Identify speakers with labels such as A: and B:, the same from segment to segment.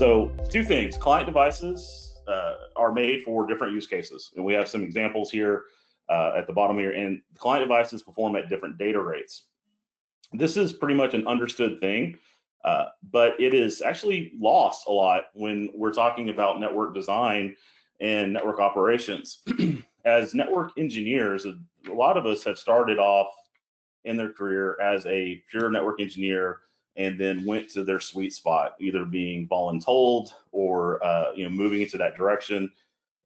A: So two things, client devices uh, are made for different use cases. And we have some examples here uh, at the bottom here and client devices perform at different data rates. This is pretty much an understood thing, uh, but it is actually lost a lot when we're talking about network design and network operations. as network engineers, a lot of us have started off in their career as a pure network engineer and then went to their sweet spot, either being voluntold or uh, you know moving into that direction.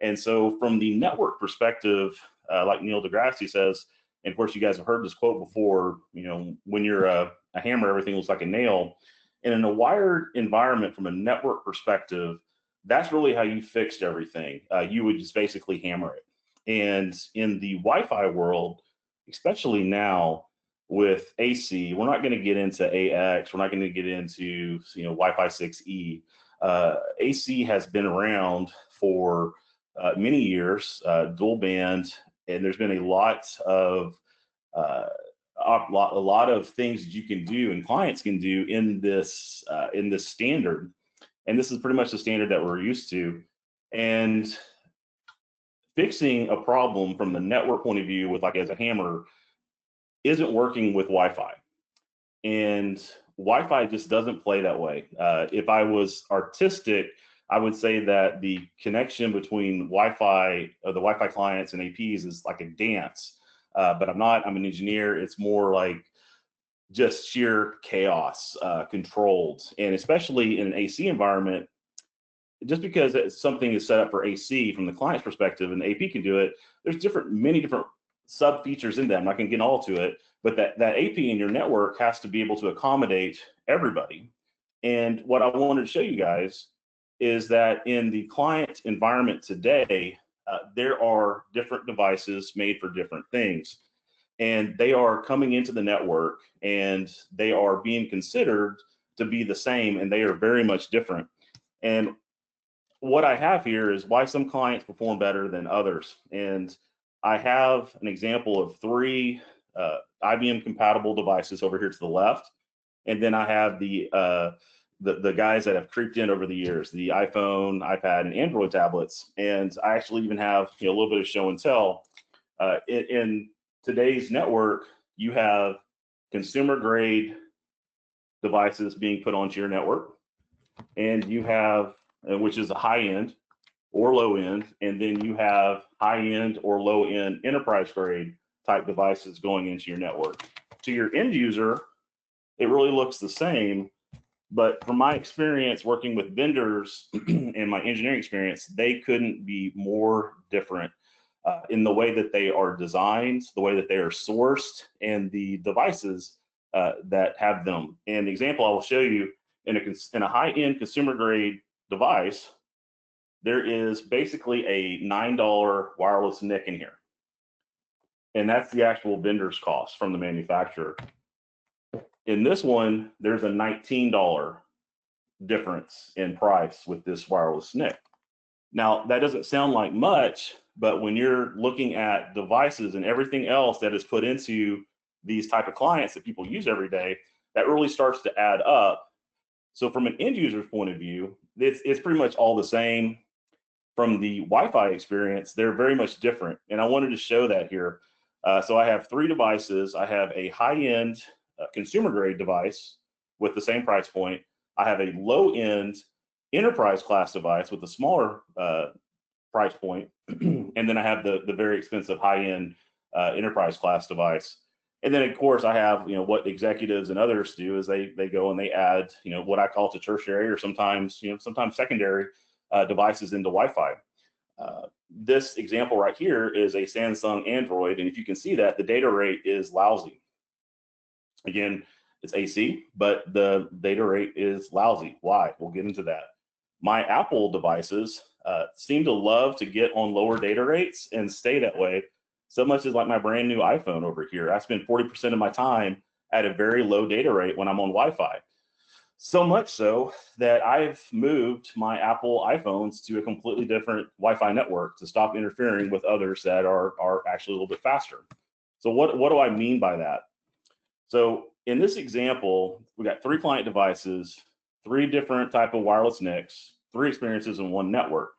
A: And so, from the network perspective, uh, like Neil deGrasse says, and of course you guys have heard this quote before. You know, when you're a, a hammer, everything looks like a nail. And in a wired environment, from a network perspective, that's really how you fixed everything. Uh, you would just basically hammer it. And in the Wi-Fi world, especially now, with AC. We're not going to get into AX. We're not going to get into you know Wi-Fi 6E. Uh, AC has been around for uh, many years, uh, dual band, and there's been a lot of uh, a lot, a lot of things that you can do and clients can do in this uh, in this standard. And this is pretty much the standard that we're used to. And fixing a problem from the network point of view with like as a hammer isn't working with Wi-Fi, and Wi-Fi just doesn't play that way. Uh, if I was artistic, I would say that the connection between Wi-Fi, uh, the Wi-Fi clients and APs is like a dance. Uh, but I'm not. I'm an engineer. It's more like just sheer chaos, uh, controlled, and especially in an AC environment. Just because something is set up for AC from the client's perspective, and the AP can do it, there's different, many different sub features in them. I can get all to it, but that, that AP in your network has to be able to accommodate everybody. And what I wanted to show you guys is that in the client environment today, uh, there are different devices made for different things. And they are coming into the network and they are being considered to be the same and they are very much different. And what I have here is why some clients perform better than others. And I have an example of three uh, IBM compatible devices over here to the left. And then I have the, uh, the, the guys that have creeped in over the years, the iPhone, iPad, and Android tablets. And I actually even have you know, a little bit of show and tell. Uh, in, in today's network, you have consumer grade devices being put onto your network. And you have, uh, which is a high end, or low end, and then you have high end or low end enterprise grade type devices going into your network. To your end user, it really looks the same, but from my experience working with vendors and my engineering experience, they couldn't be more different uh, in the way that they are designed, the way that they are sourced, and the devices uh, that have them. And the example I will show you in a, in a high-end consumer grade device, there is basically a $9 wireless NIC in here. And that's the actual vendor's cost from the manufacturer. In this one, there's a $19 difference in price with this wireless NIC. Now, that doesn't sound like much, but when you're looking at devices and everything else that is put into these type of clients that people use every day, that really starts to add up. So from an end user's point of view, it's, it's pretty much all the same from the Wi-Fi experience, they're very much different. And I wanted to show that here. Uh, so I have three devices. I have a high-end uh, consumer grade device with the same price point. I have a low-end enterprise class device with a smaller uh, price point. and then I have the, the very expensive high-end uh, enterprise class device. And then of course I have, you know, what executives and others do is they they go and they add, you know, what I call to tertiary or sometimes, you know, sometimes secondary uh, devices into Wi-Fi. Uh, this example right here is a Samsung Android, and if you can see that, the data rate is lousy. Again, it's AC, but the data rate is lousy. Why? We'll get into that. My Apple devices uh, seem to love to get on lower data rates and stay that way. So much as like my brand new iPhone over here. I spend 40% of my time at a very low data rate when I'm on Wi-Fi. So much so that I've moved my Apple iPhones to a completely different Wi-Fi network to stop interfering with others that are, are actually a little bit faster. So what, what do I mean by that? So in this example, we got three client devices, three different type of wireless NICs, three experiences in one network.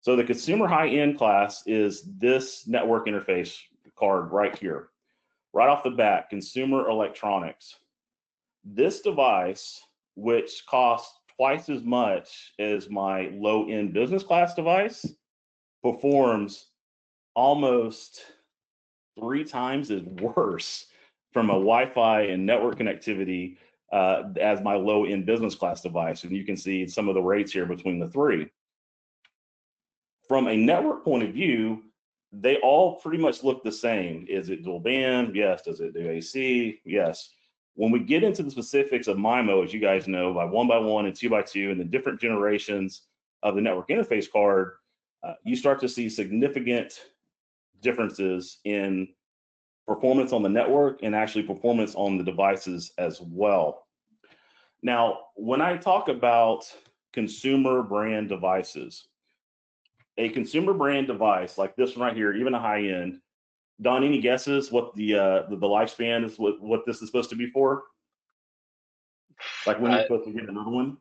A: So the consumer high-end class is this network interface card right here. Right off the bat, consumer electronics. This device, which costs twice as much as my low-end business class device, performs almost three times as worse from a Wi-Fi and network connectivity uh, as my low-end business class device. And you can see some of the rates here between the three. From a network point of view, they all pretty much look the same. Is it dual band? Yes. Does it do AC? Yes. When we get into the specifics of MIMO, as you guys know, by one by one and two by two and the different generations of the network interface card, uh, you start to see significant differences in performance on the network and actually performance on the devices as well. Now, when I talk about consumer brand devices, a consumer brand device like this one right here, even a high end, Don, any guesses what the uh, the, the lifespan is? What what this is supposed to be for? Like when you're uh, supposed to get another one?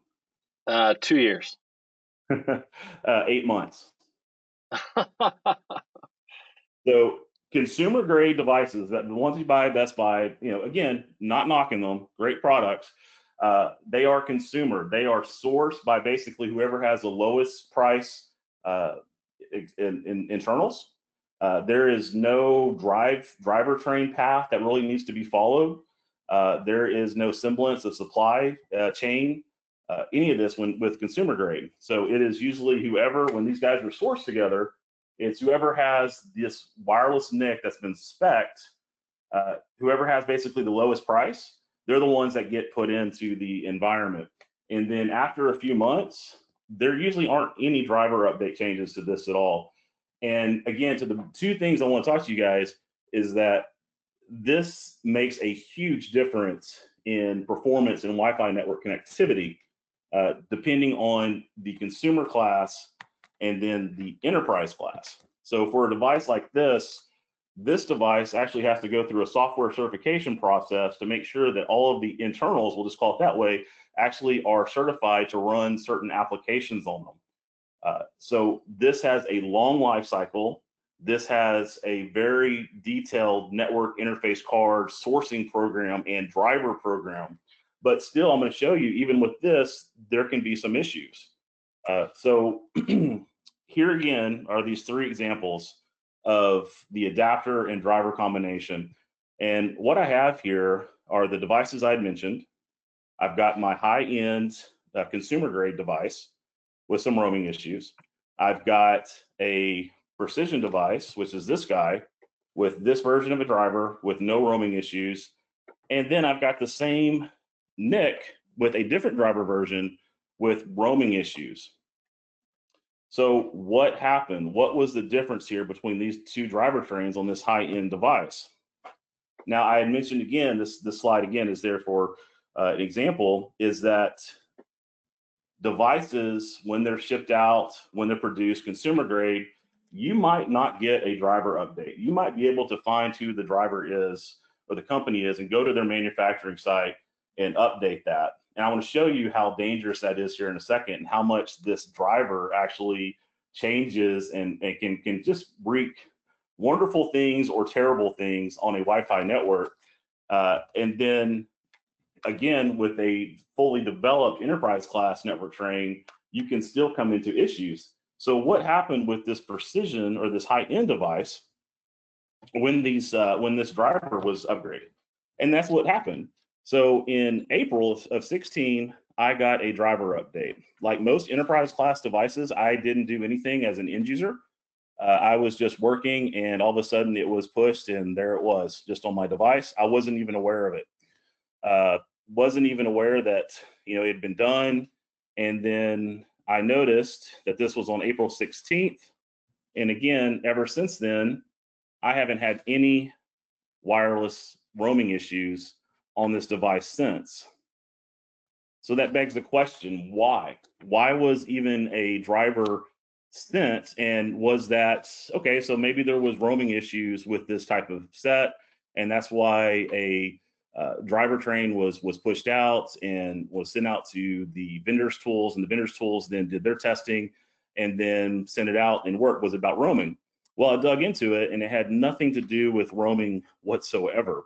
B: Uh, two years.
A: uh, eight months. so consumer grade devices that the ones you buy at Best Buy, you know, again, not knocking them, great products. Uh, they are consumer. They are sourced by basically whoever has the lowest price uh, in, in internals. Uh, there is no drive driver train path that really needs to be followed. Uh, there is no semblance of supply uh, chain, uh, any of this when with consumer grade. So it is usually whoever, when these guys are sourced together, it's whoever has this wireless NIC that's been specced, uh, whoever has basically the lowest price, they're the ones that get put into the environment. And then after a few months, there usually aren't any driver update changes to this at all. And again, to the two things I want to talk to you guys is that this makes a huge difference in performance and Wi-Fi network connectivity, uh, depending on the consumer class and then the enterprise class. So for a device like this, this device actually has to go through a software certification process to make sure that all of the internals, we'll just call it that way, actually are certified to run certain applications on them. Uh, so this has a long life cycle. This has a very detailed network interface card sourcing program and driver program. But still, I'm going to show you, even with this, there can be some issues. Uh, so here again are these three examples of the adapter and driver combination. And what I have here are the devices I had mentioned. I've got my high-end uh, consumer grade device with some roaming issues. I've got a precision device, which is this guy, with this version of a driver with no roaming issues. And then I've got the same NIC with a different driver version with roaming issues. So what happened? What was the difference here between these two driver trains on this high-end device? Now, I had mentioned again, this, this slide again is there for uh, an example, is that devices, when they're shipped out, when they're produced consumer grade, you might not get a driver update. You might be able to find who the driver is or the company is and go to their manufacturing site and update that. And I want to show you how dangerous that is here in a second and how much this driver actually changes and, and can, can just wreak wonderful things or terrible things on a Wi-Fi network. Uh, and then again, with a fully developed enterprise class network train, you can still come into issues. So what happened with this precision or this high-end device when these uh, when this driver was upgraded? And that's what happened. So in April of 16, I got a driver update. Like most enterprise class devices, I didn't do anything as an end user. Uh, I was just working and all of a sudden it was pushed and there it was just on my device. I wasn't even aware of it. Uh, wasn't even aware that, you know, it had been done. And then I noticed that this was on April 16th. And again, ever since then, I haven't had any wireless roaming issues on this device since. So that begs the question, why? Why was even a driver sent and was that, okay, so maybe there was roaming issues with this type of set and that's why a uh, driver train was was pushed out and was sent out to the vendors tools and the vendors tools then did their testing and then sent it out and work was about roaming? Well i dug into it and it had nothing to do with roaming whatsoever.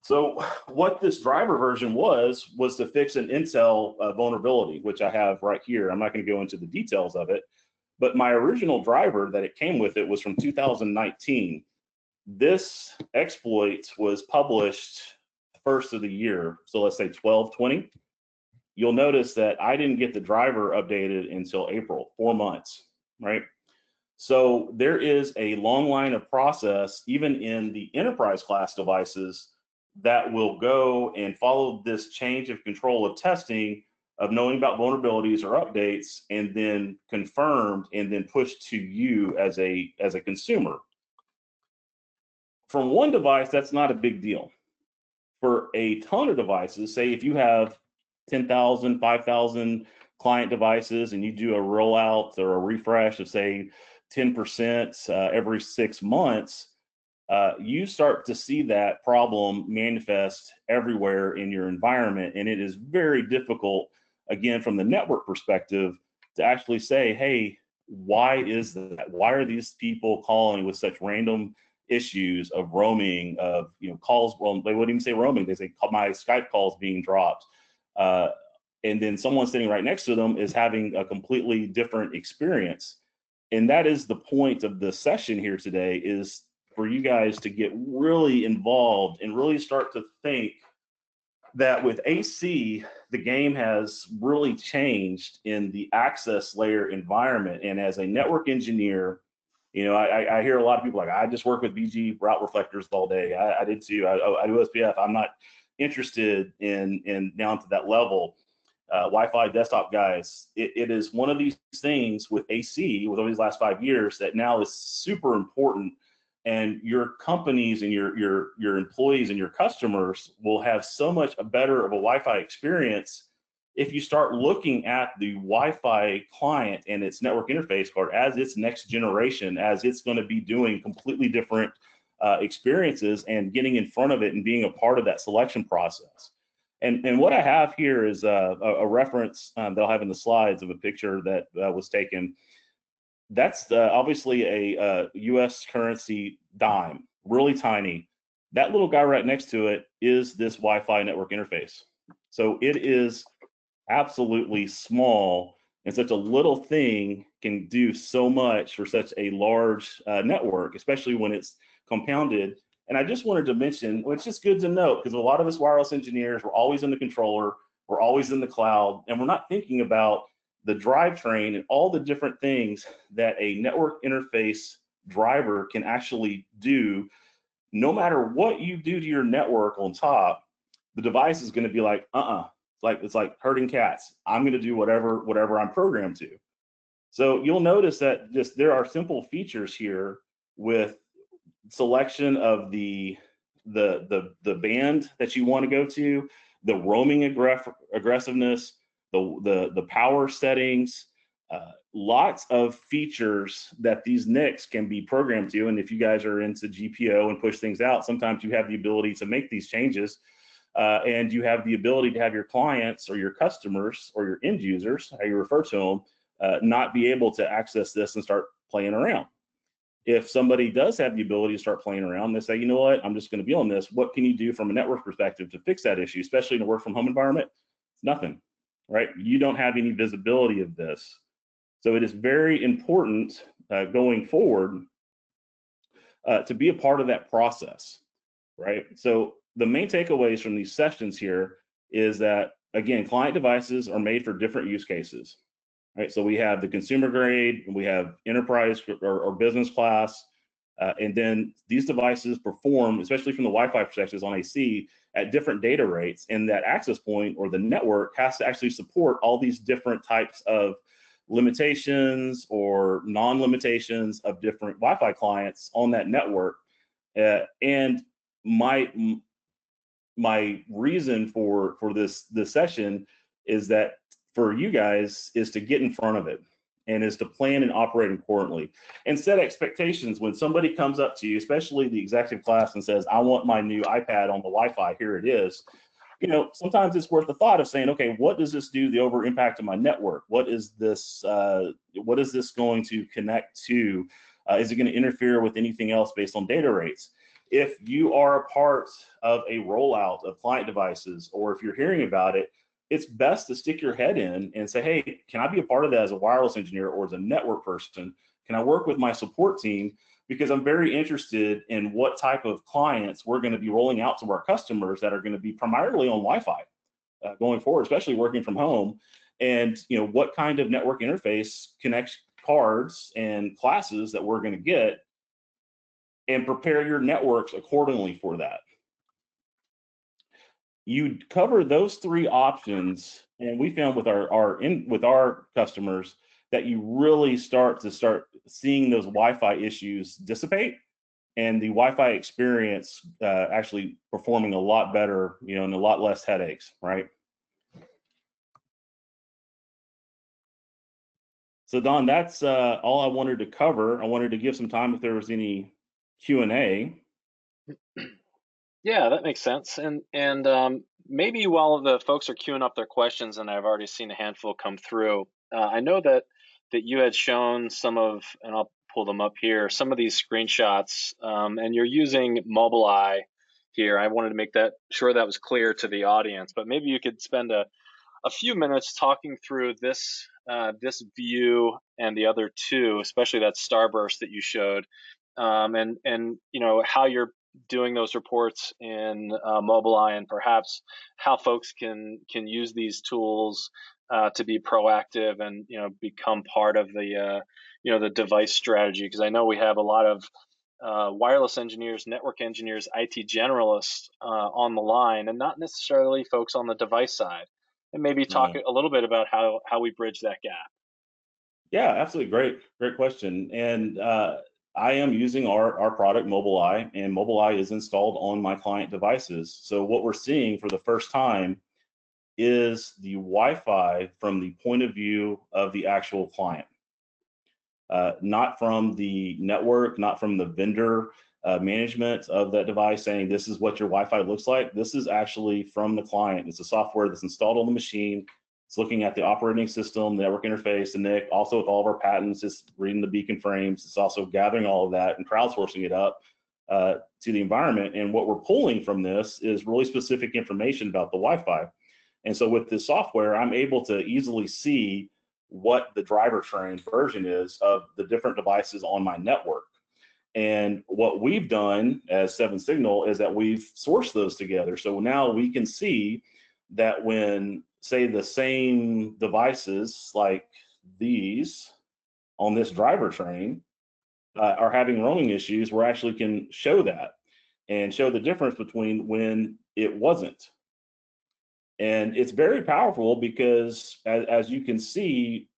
A: So what this driver version was was to fix an intel uh, vulnerability which i have right here. I'm not going to go into the details of it but my original driver that it came with it was from 2019 this exploit was published first of the year, so let's say 1220, you'll notice that I didn't get the driver updated until April, four months, right? So there is a long line of process, even in the enterprise class devices, that will go and follow this change of control of testing of knowing about vulnerabilities or updates and then confirmed and then pushed to you as a as a consumer from one device, that's not a big deal. A ton of devices, say if you have 10,000, 5,000 client devices and you do a rollout or a refresh of say 10% uh, every six months, uh, you start to see that problem manifest everywhere in your environment. And it is very difficult, again, from the network perspective, to actually say, hey, why is that? Why are these people calling with such random issues of roaming, of you know calls. Well, they wouldn't even say roaming; they say my Skype calls being dropped, uh, and then someone sitting right next to them is having a completely different experience. And that is the point of the session here today: is for you guys to get really involved and really start to think that with AC, the game has really changed in the access layer environment. And as a network engineer, you know, I, I hear a lot of people like, I just work with BGP route reflectors all day. I, I did too. I, I do OSPF. I'm not interested in in down to that level. Uh, Wi-Fi desktop guys, it, it is one of these things with AC with over these last five years that now is super important, and your companies and your your your employees and your customers will have so much a better of a Wi-Fi experience if you start looking at the Wi-Fi client and its network interface card as its next generation, as it's going to be doing completely different uh, experiences and getting in front of it and being a part of that selection process. And, and what I have here is a, a reference um, that I'll have in the slides of a picture that uh, was taken. That's uh, obviously a US uh, currency dime, really tiny. That little guy right next to it is this Wi-Fi network interface. So it is absolutely small and such a little thing can do so much for such a large uh, network, especially when it's compounded. And I just wanted to mention, well, it's just good to note because a lot of us wireless engineers, we're always in the controller, we're always in the cloud, and we're not thinking about the drivetrain and all the different things that a network interface driver can actually do. No matter what you do to your network on top, the device is going to be like, uh-uh, like it's like herding cats. I'm going to do whatever whatever I'm programmed to. So you'll notice that just there are simple features here with selection of the the the the band that you want to go to, the roaming aggress- aggressiveness, the the the power settings, uh, lots of features that these NICs can be programmed to. And if you guys are into GPO and push things out, sometimes you have the ability to make these changes uh, and you have the ability to have your clients or your customers or your end users, how you refer to them, uh, not be able to access this and start playing around. If somebody does have the ability to start playing around, they say, you know what, I'm just going to be on this. What can you do from a network perspective to fix that issue, especially in a work from home environment? Nothing, right? You don't have any visibility of this. So it is very important uh, going forward uh, to be a part of that process, right? So the main takeaways from these sessions here is that again, client devices are made for different use cases. Right, so we have the consumer grade, we have enterprise or, or business class, uh, and then these devices perform, especially from the Wi-Fi perspective on AC, at different data rates. And that access point or the network has to actually support all these different types of limitations or non-limitations of different Wi-Fi clients on that network. Uh, and my my reason for for this this session is that for you guys is to get in front of it and is to plan and operate accordingly and set expectations when somebody comes up to you, especially the executive class, and says, I want my new iPad on the Wi Fi, here it is. You know, sometimes it's worth the thought of saying, okay, what does this do the over impact of my network? What is this? Uh, what is this going to connect to? Uh, is it going to interfere with anything else based on data rates? If you are a part of a rollout of client devices, or if you're hearing about it, it's best to stick your head in and say, hey, can I be a part of that as a wireless engineer or as a network person? Can I work with my support team? Because I'm very interested in what type of clients we're going to be rolling out to our customers that are going to be primarily on Wi-Fi uh, going forward, especially working from home. And you know what kind of network interface connects cards and classes that we're going to get, and prepare your networks accordingly for that. You cover those three options and we found with our, our in with our customers that you really start to start seeing those wi-fi issues dissipate and the wi-fi experience uh, actually performing a lot better you know and a lot less headaches right? So don that's uh, all i wanted to cover. I wanted to give some time if there was any q&a
B: Yeah, that makes sense. And and um, maybe while the folks are queuing up their questions, and I've already seen a handful come through, uh, I know that that you had shown some of, and I'll pull them up here, some of these screenshots, um, and you're using Mobile Eye here. I wanted to make that sure that was clear to the audience, but maybe you could spend a a few minutes talking through this uh, this view and the other two, especially that starburst that you showed, um, and and you know how you're doing those reports in uh, Mobile Eye and perhaps how folks can can use these tools uh, to be proactive and you know become part of the uh, you know the device strategy because I know we have a lot of uh, wireless engineers, network engineers, IT generalists uh, on the line, and not necessarily folks on the device side. And maybe talk mm-hmm. a little bit about how how we bridge that gap.
A: Yeah, absolutely. Great, great question. And uh, I am using our, our product Mobile Eye and Mobile Eye is installed on my client devices. So what we're seeing for the first time is the Wi-Fi from the point of view of the actual client. Uh, not from the network, not from the vendor uh, management of that device saying this is what your Wi-Fi looks like. This is actually from the client. It's a software that's installed on the machine it's looking at the operating system, the network interface, the NIC, also with all of our patents, it's reading the beacon frames. It's also gathering all of that and crowdsourcing it up uh, to the environment. And what we're pulling from this is really specific information about the Wi-Fi. And so with this software, I'm able to easily see what the driver train version is of the different devices on my network. And what we've done as Seven Signal is that we've sourced those together. So now we can see that when say the same devices like these on this driver train uh, are having roaming issues, we actually can show that and show the difference between when it wasn't. And it's very powerful because as, as you can see,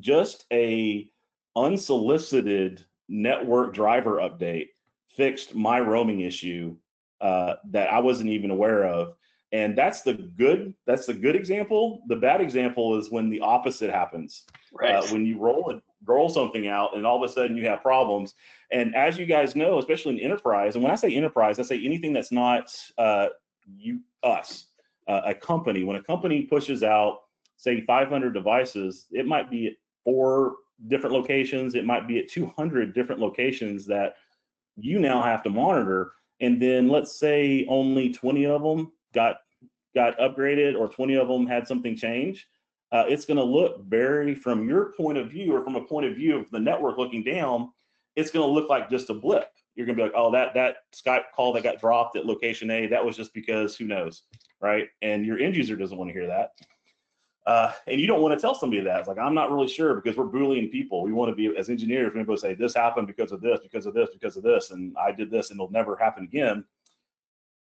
A: just a unsolicited network driver update fixed my roaming issue uh, that I wasn't even aware of and that's the good that's the good example. The bad example is when the opposite happens. Right. Uh, when you roll it roll something out and all of a sudden you have problems. And as you guys know especially in enterprise and when i say enterprise i say anything that's not uh, you us uh, a company. When a company pushes out say 500 devices it might be at four different locations. It might be at 200 different locations that you now have to monitor. And then let's say only 20 of them got got upgraded or 20 of them had something change, uh, it's going to look very, from your point of view or from a point of view of the network looking down, it's going to look like just a blip. You're going to be like, oh, that that Skype call that got dropped at location A, that was just because who knows, right? And your end user doesn't want to hear that. Uh, and you don't want to tell somebody that. It's like, I'm not really sure because we're Boolean people. We want to be, as engineers, we want to say, this happened because of this, because of this, because of this, and I did this, and it'll never happen again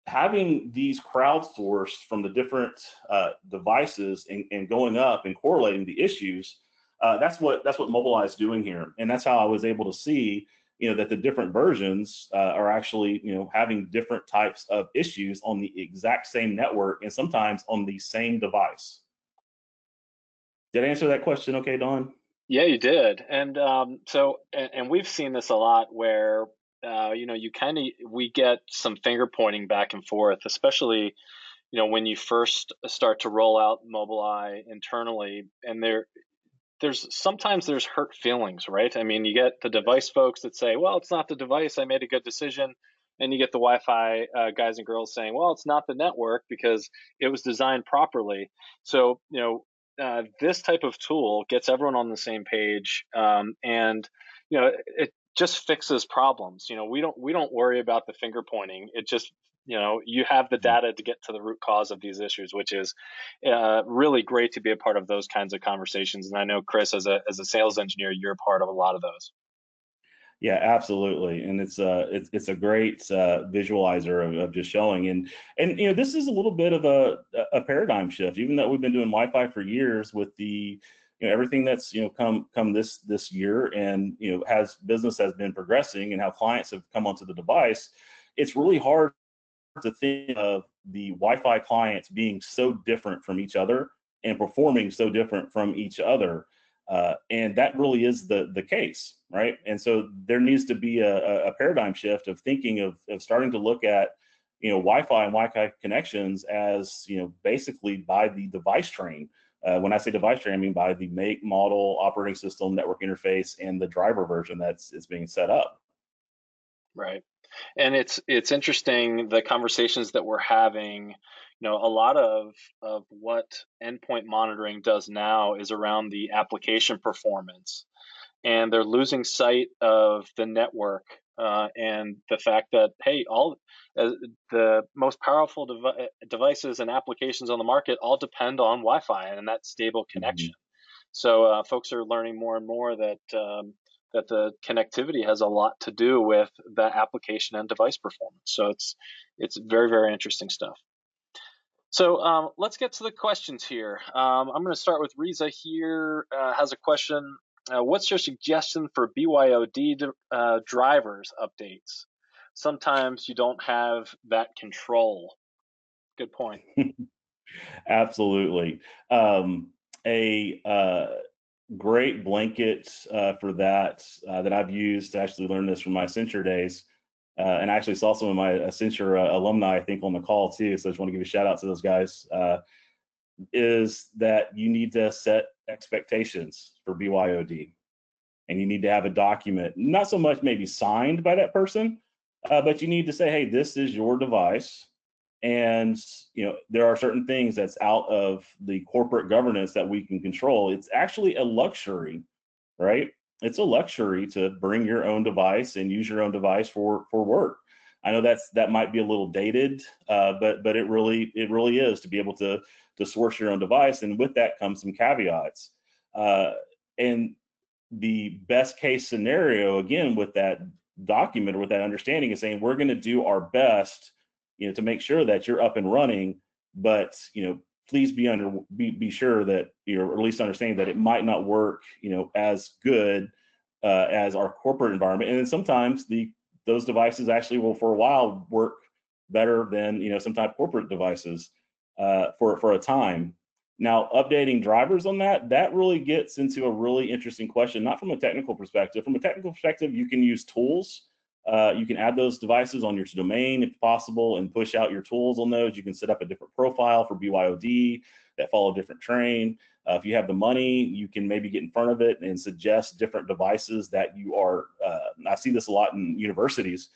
A: having these crowdsourced from the different uh, devices and, and, going up and correlating the issues, uh, that's what that's what Mobile Eye is doing here, and that's how I was able to see, you know, that the different versions uh, are actually, you know, having different types of issues on the exact same network and sometimes on the same device. Did I answer that question okay, Don?
B: Yeah, you did, and um, so and, and, we've seen this a lot where uh, you know you kind of we get some finger pointing back and forth, especially you know when you first start to roll out Mobile Eye internally, and there there's sometimes there's hurt feelings, right? I mean, you get the device folks that say, "Well, it's not the device. I made a good decision." And you get the Wi-Fi uh, guys and girls saying, "Well, it's not the network because it was designed properly." So, you know, uh, this type of tool gets everyone on the same page, um, and you know, it just fixes problems. You know, we don't we don't worry about the finger pointing. It just you know you have the mm-hmm. data to get to the root cause of these issues which is uh, really great to be a part of those kinds of conversations and i know chris as a as a sales engineer you're a part of a lot of those
A: yeah absolutely and it's a uh, it's, it's a great uh, visualizer of, of, just showing and and you know this is a little bit of a a paradigm shift even though we've been doing wi-fi for years with the you know everything that's you know come come this this year and you know has business has been progressing and how clients have come onto the device it's really hard to think of the Wi-Fi clients being so different from each other and performing so different from each other. Uh, and that really is the the case, right? And so there needs to be a, a paradigm shift of thinking of, of starting to look at, you know, Wi-Fi and Wi-Fi connections as, you know, basically by the device train. Uh, when I say device train, I mean by the make, model, operating system, network interface, and the driver version that's is being set up.
B: Right and it's it's interesting the conversations that we're having you know a lot of of what endpoint monitoring does now is around the application performance and they're losing sight of the network uh, and the fact that hey all uh, the most powerful devi- devices and applications on the market all depend on wi-fi and that stable mm-hmm. connection mm-hmm. so uh, folks are learning more and more that um, that the connectivity has a lot to do with the application and device performance. So it's it's very very interesting stuff. So um, let's get to the questions here. Um, I'm going to start with Riza here. Uh, has a question. Uh, what's your suggestion for BYOD uh, drivers updates? Sometimes you don't have that control. Good point.
A: Absolutely. Um, a uh, great blanket uh, for that uh, that I've used to actually learn this from my Accenture days. Uh, and I actually saw some of my Accenture alumni, I think, on the call too. So I just want to give a shout out to those guys. Is that you need to set expectations for BYOD, and you need to have a document, not so much maybe signed by that person, uh, but you need to say, hey, this is your device. And you know there are certain things that's out of the corporate governance that we can control. It's actually a luxury right? It's a luxury to bring your own device and use your own device for for work i know that's that might be a little dated uh, but but it really it really is to be able to to source your own device and with that comes some caveats uh, and the best case scenario again with that document or with that understanding is saying we're going to do our best you know, to make sure that you're up and running. But you know, please be under be be sure that you're at least understanding that it might not work, you know, as good uh, as our corporate environment. And then sometimes the those devices actually will for a while work better than you know sometimes corporate devices uh, for for a time. Now, updating drivers on that, that really gets into a really interesting question, not from a technical perspective. From a technical perspective, you can use tools uh, you can add those devices on your domain if possible and push out your tools on those. You can set up a different profile for BYOD that follow a different train. Uh, if you have the money, you can maybe get in front of it and suggest different devices that you are. Uh, I see this a lot in universities.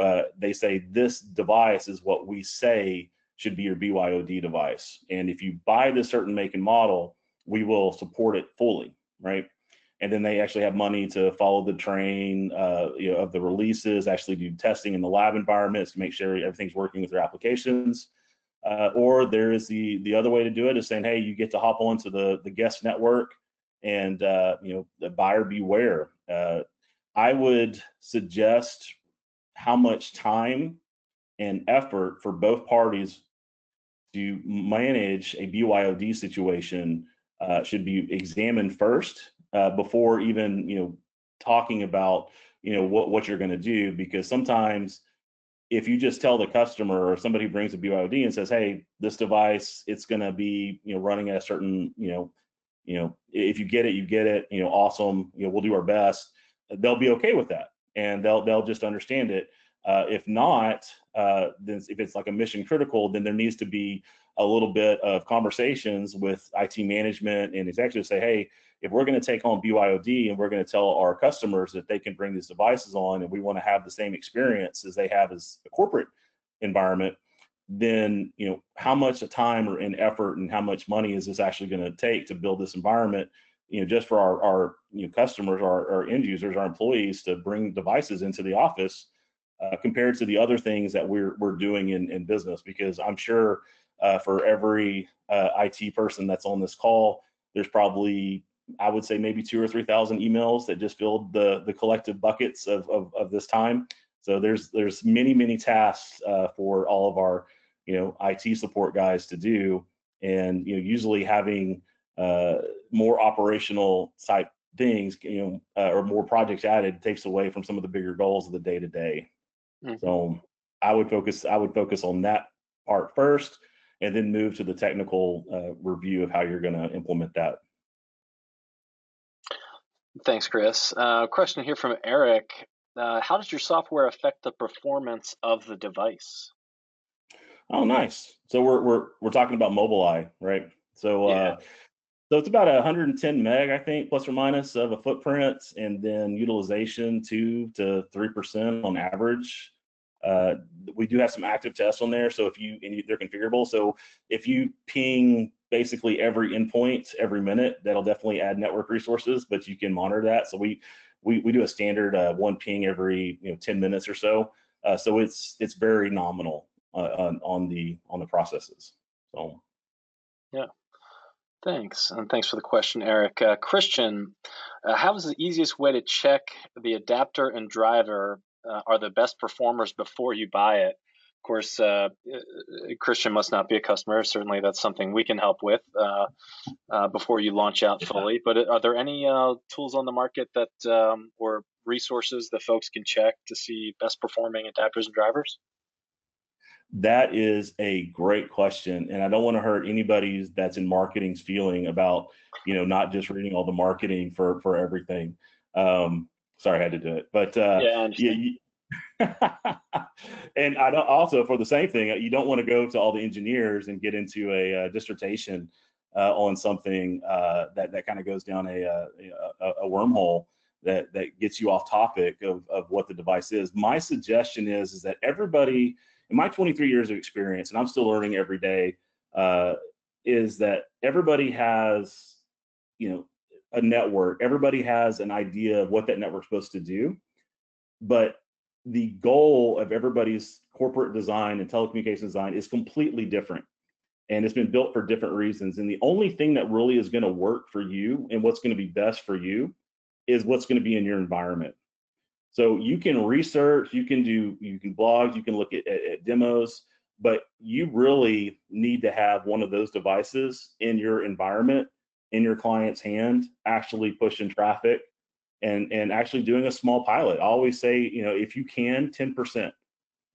A: Uh, they say this device is what we say should be your BYOD device. And if you buy this certain make and model, we will support it fully, right? and then they actually have money to follow the train uh, you know, of the releases, actually do testing in the lab environments to make sure everything's working with their applications. Uh, or there is the the other way to do it is saying, hey, you get to hop onto the the guest network, and uh, you know, the buyer beware. Uh, I would suggest how much time and effort for both parties to manage a BYOD situation uh, should be examined first uh, before even you know talking about you know what what you're going to do because sometimes if you just tell the customer or somebody brings a BYOD and says, "Hey, this device it's going to be you know running at a certain you know you know, if you get it, you get it. You know, awesome. You know, we'll do our best. They'll be okay with that, and they'll they'll just understand it. Uh, if not, uh, then if it's like a mission critical, then there needs to be a little bit of conversations with IT management and executives. Say, hey, if we're going to take on BYOD and we're going to tell our customers that they can bring these devices on, and we want to have the same experience as they have as a corporate environment, then you know how much time or in effort and how much money is this actually going to take to build this environment you know just for our, our you know customers our, our end users our employees to bring devices into the office uh, compared to the other things that we're we're doing in, in business? Because i'm sure uh, for every uh, it person that's on this call there's probably i would say maybe two or three thousand emails that just filled the the collective buckets of, of, of this time so there's there's many many tasks uh, for all of our you know IT support guys to do, and you know usually having uh, more operational type things, you know, uh, or more projects added takes away from some of the bigger goals of the day to day. So I would focus I would focus on that part first, and then move to the technical uh, review of how you're going to implement that.
B: Thanks, Chris. Uh, question here from Eric. Uh, how does your software affect the performance of the device?
A: Oh, nice. So we're we're we're talking about Mobile Eye, right? So yeah. uh, so it's about 110 meg, I think, plus or minus of a footprint, and then utilization two to three percent on average. Uh, we do have some active tests on there, so if you, you they're configurable. So if you ping basically every endpoint every minute, that'll definitely add network resources, but you can monitor that. So we we, we do a standard uh, one ping every you know 10 minutes or so. Uh, so it's it's very nominal uh, on, on the on the processes. So,
B: yeah. Thanks, and thanks for the question, Eric. Uh, Christian, uh, how is the easiest way to check the adapter and driver uh, are the best performers before you buy it? Of course, uh, uh, Christian must not be a customer. Certainly, that's something we can help with uh, before you launch out fully. But are there any tools on the market that um, or resources that folks can check to see best performing adapters and drivers?
A: That is a great question, and I don't want to hurt anybody that's in marketing's feeling about you know not just reading all the marketing for for everything. Um, sorry, I had to do it, but uh,
B: yeah, yeah
A: you, and I don't also for the same thing, you don't want to go to all the engineers and get into a, uh, dissertation uh, on something uh, that that kind of goes down a, uh, a, a wormhole that that gets you off topic of of what the device is. My suggestion is is that everybody in my 23 years of experience, and I'm still learning every day, uh, is that everybody has, you know, a network. Everybody has an idea of what that network's supposed to do, but the goal of everybody's corporate design and telecommunications design is completely different. And it's been built for different reasons. And the only thing that really is going to work for you and what's going to be best for you is what's going to be in your environment. So you can research, you can do, you can blog, you can look at, at, at, demos, but you really need to have one of those devices in your environment, in your client's hand, actually pushing traffic and, and actually doing a small pilot. I always say, you know, if you can, 10%.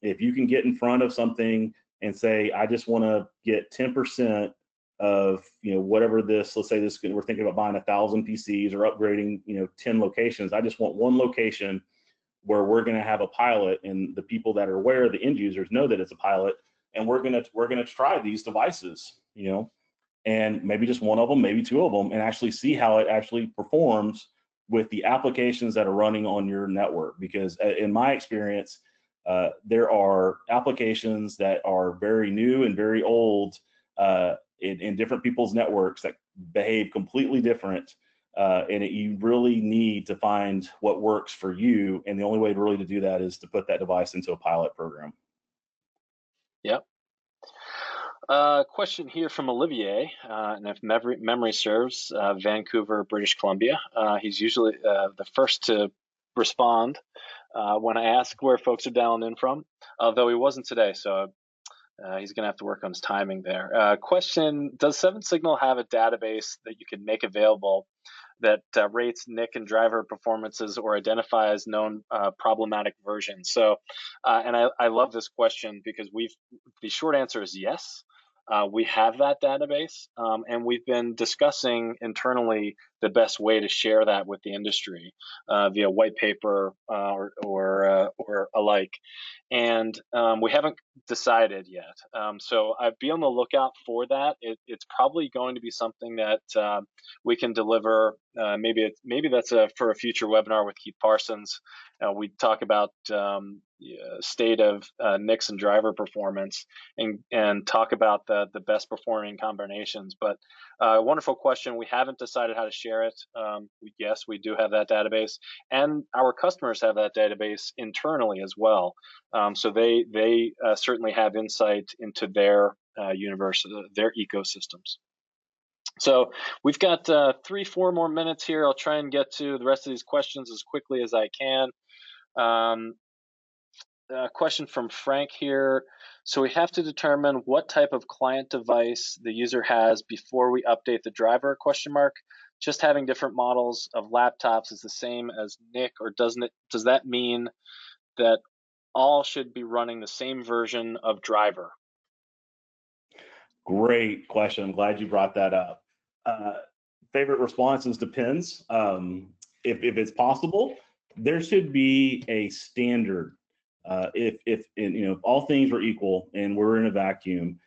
A: If you can get in front of something and say, I just want to get 10% of you know whatever this let's say this we're thinking about buying a thousand pcs or upgrading you know 10 locations i just want one location where we're going to have a pilot and the people that are aware the end users know that it's a pilot and we're going to we're going to try these devices you know and maybe just one of them maybe two of them and actually see how it actually performs with the applications that are running on your network because uh, in my experience uh, there are applications that are very new and very old uh, in, in different people's networks that behave completely different uh, and it, you really need to find what works for you. And the only way really to do that is to put that device into a pilot program.
B: Yep. Uh, question here from Olivier, uh, and if memory, memory serves, uh, Vancouver, British Columbia. Uh, he's usually uh, the first to respond uh, when I ask where folks are dialing in from, although he wasn't today, so he's going to have to work on his timing there. question Does Seven Signal have a database that you can make available that rates NIC and driver performances or identifies known problematic versions. So, and I, I love this question because we've the short answer is yes. Uh, we have that database, um, and we've been discussing internally the best way to share that with the industry uh, via white paper uh, or or, uh, or alike. And um, we haven't decided yet. Um, so I'd be on the lookout for that. It, it's probably going to be something that uh, we can deliver. Uh, maybe maybe that's a, for a future webinar with Keith Parsons. We talk about um, state of uh, NIC and driver performance and and talk about the the best performing combinations. But uh, wonderful question. We haven't decided how to share it. Um, yes, we do have that database, and our customers have that database internally as well. Um, so they they uh, certainly have insight into their uh, universe, uh, their ecosystems. So we've got uh, three, four more minutes here. I'll try and get to the rest of these questions as quickly as I can. Um, a question from Frank here. So we have to determine what type of client device the user has before we update the driver question mark. Just having different models of laptops is the same as NIC or doesn't it does that mean that all should be running the same version of driver?
A: Great question. I'm glad you brought that up. Uh, favorite responses depends. Um, if, if it's possible, there should be a standard uh, if if you know if all things were equal and we're in a vacuum,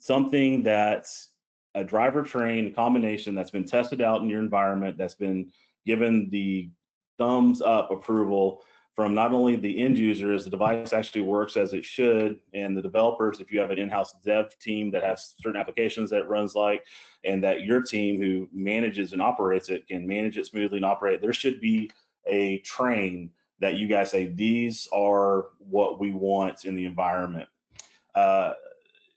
A: something that's a driver train combination that's been tested out in your environment, that's been given the thumbs up approval from not only the end users, the device actually works as it should, and the developers, if you have an in-house dev team that has certain applications that runs like, and that your team who manages and operates it can manage it smoothly and operate, there should be a train that you guys say these are what we want in the environment. Uh,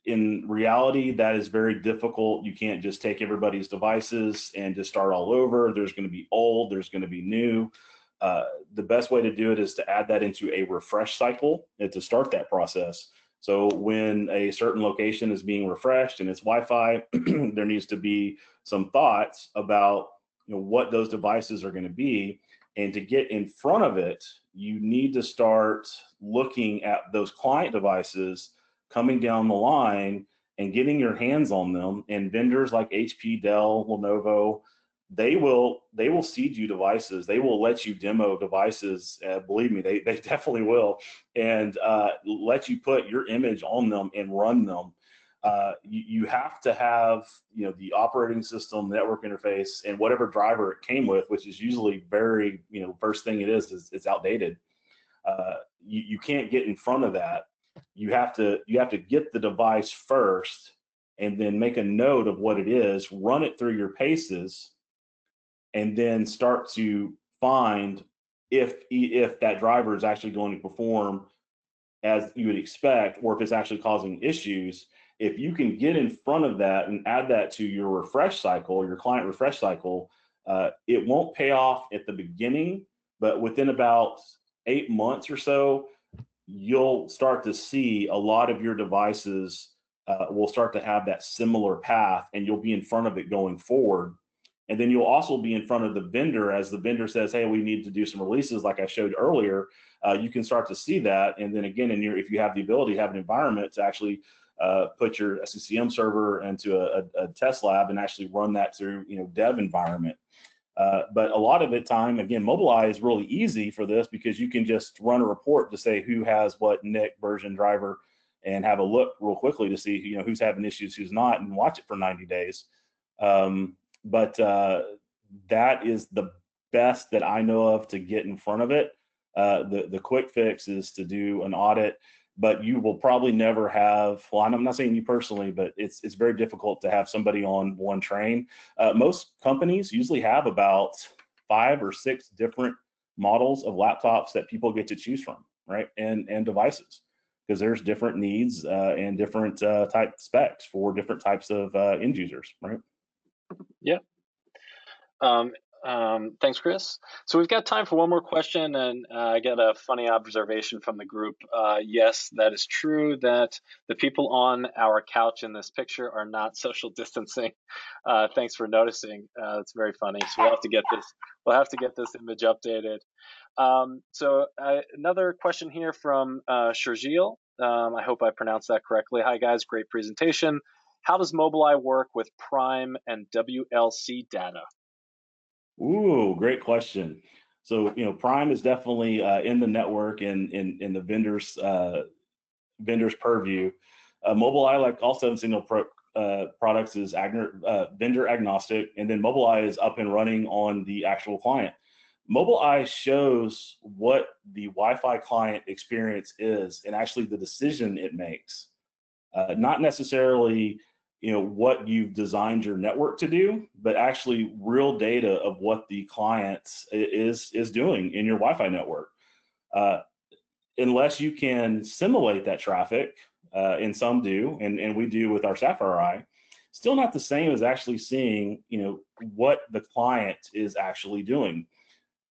A: in reality, that is very difficult. You can't just take everybody's devices and just start all over. There's going to be old, there's going to be new. Uh, the best way to do it is to add that into a refresh cycle and to start that process. So when a certain location is being refreshed and it's Wi-Fi, there needs to be some thoughts about you know, what those devices are going to be and to get in front of it, you need to start looking at those client devices coming down the line and getting your hands on them. And vendors like HP, Dell, Lenovo, they will they will seed you devices. They will let you demo devices. Uh, believe me, they they definitely will, and uh, let you put your image on them and run them uh, you, you, have to have you know the operating system network interface and whatever driver it came with which is usually very you know first thing it is is it's outdated. Uh, you, you can't get in front of that. You have to you have to get the device first and then make a note of what it is run it through your paces and then start to find if if that driver is actually going to perform as you would expect or if it's actually causing issues if you can get in front of that and add that to your refresh cycle, your client refresh cycle, uh, it won't pay off at the beginning, but within about eight months or so, you'll start to see a lot of your devices uh, will start to have that similar path and you'll be in front of it going forward. And then you'll also be in front of the vendor as the vendor says, hey, we need to do some releases like I showed earlier. Uh, you can start to see that. And then again, in your, if you have the ability to have an environment to actually uh, put your SCCM server into a, a, test lab and actually run that through you know dev environment. Uh, but a lot of the time, again, Mobile Eye is really easy for this because you can just run a report to say who has what NIC version driver and have a look real quickly to see you know who's having issues, who's not, and watch it for 90 days. Um, but uh, that is the best that I know of to get in front of it. Uh, the the quick fix is to do an audit but you will probably never have well i'm not saying you personally but it's it's very difficult to have somebody on one train. Uh, most companies usually have about five or six different models of laptops that people get to choose from right and and devices because there's different needs uh, and different uh, type specs for different types of uh, end users right?
B: Yeah. Um, um, thanks, Chris. So we've got time for one more question, and uh, I get a funny observation from the group. Uh, yes, that is true that the people on our couch in this picture are not social distancing. Uh, thanks for noticing. Uh, it's very funny. So we'll have to get this. We'll have to get this image updated. Um, so uh, another question here from uh, Um, I hope I pronounced that correctly. Hi guys, great presentation. how does Mobile Eye work with Prime and WLC data?
A: Ooh, great question. So, you know, Prime is definitely uh, in the network and in, in the vendors uh, vendors purview. Uh, Mobile Eye, like all 7SIGNAL pro, uh, products, is uh, vendor agnostic, and then Mobile Eye is up and running on the actual client. Mobile Eye shows what the Wi-Fi client experience is and actually the decision it makes, uh, not necessarily you know what you've designed your network to do, but actually real data of what the client is is doing in your Wi-Fi network. Uh, unless you can simulate that traffic, uh, and some do, and, and we do with our Sapphire Eye, still not the same as actually seeing you know what the client is actually doing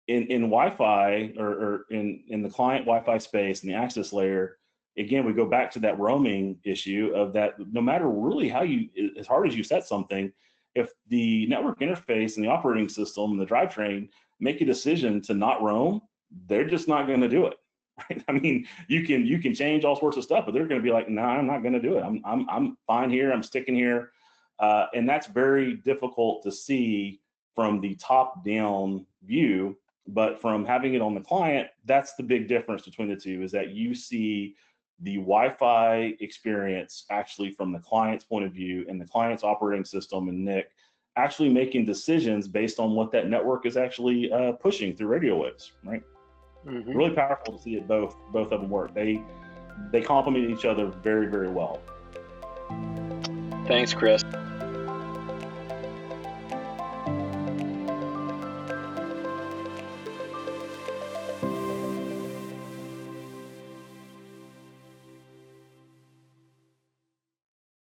A: in in Wi-Fi or, or in in the client Wi-Fi space and the access layer, again, we go back to that roaming issue of that. No matter really how you, as hard as you set something, if the network interface and the operating system and the drivetrain make a decision to not roam, they're just not going to do it. Right? I mean, you can you can change all sorts of stuff, but they're going to be like, no, nah, I'm not going to do it. I'm I'm I'm fine here. I'm sticking here, uh, and that's very difficult to see from the top down view but from having it on the client, that's the big difference between the two is that you see the Wi-Fi experience actually from the client's point of view and the client's operating system and NIC actually making decisions based on what that network is actually uh, pushing through radio waves, right? Mm-hmm. Really powerful to see it both both of them work. They they complement each other very very well.
B: Thanks, Chris.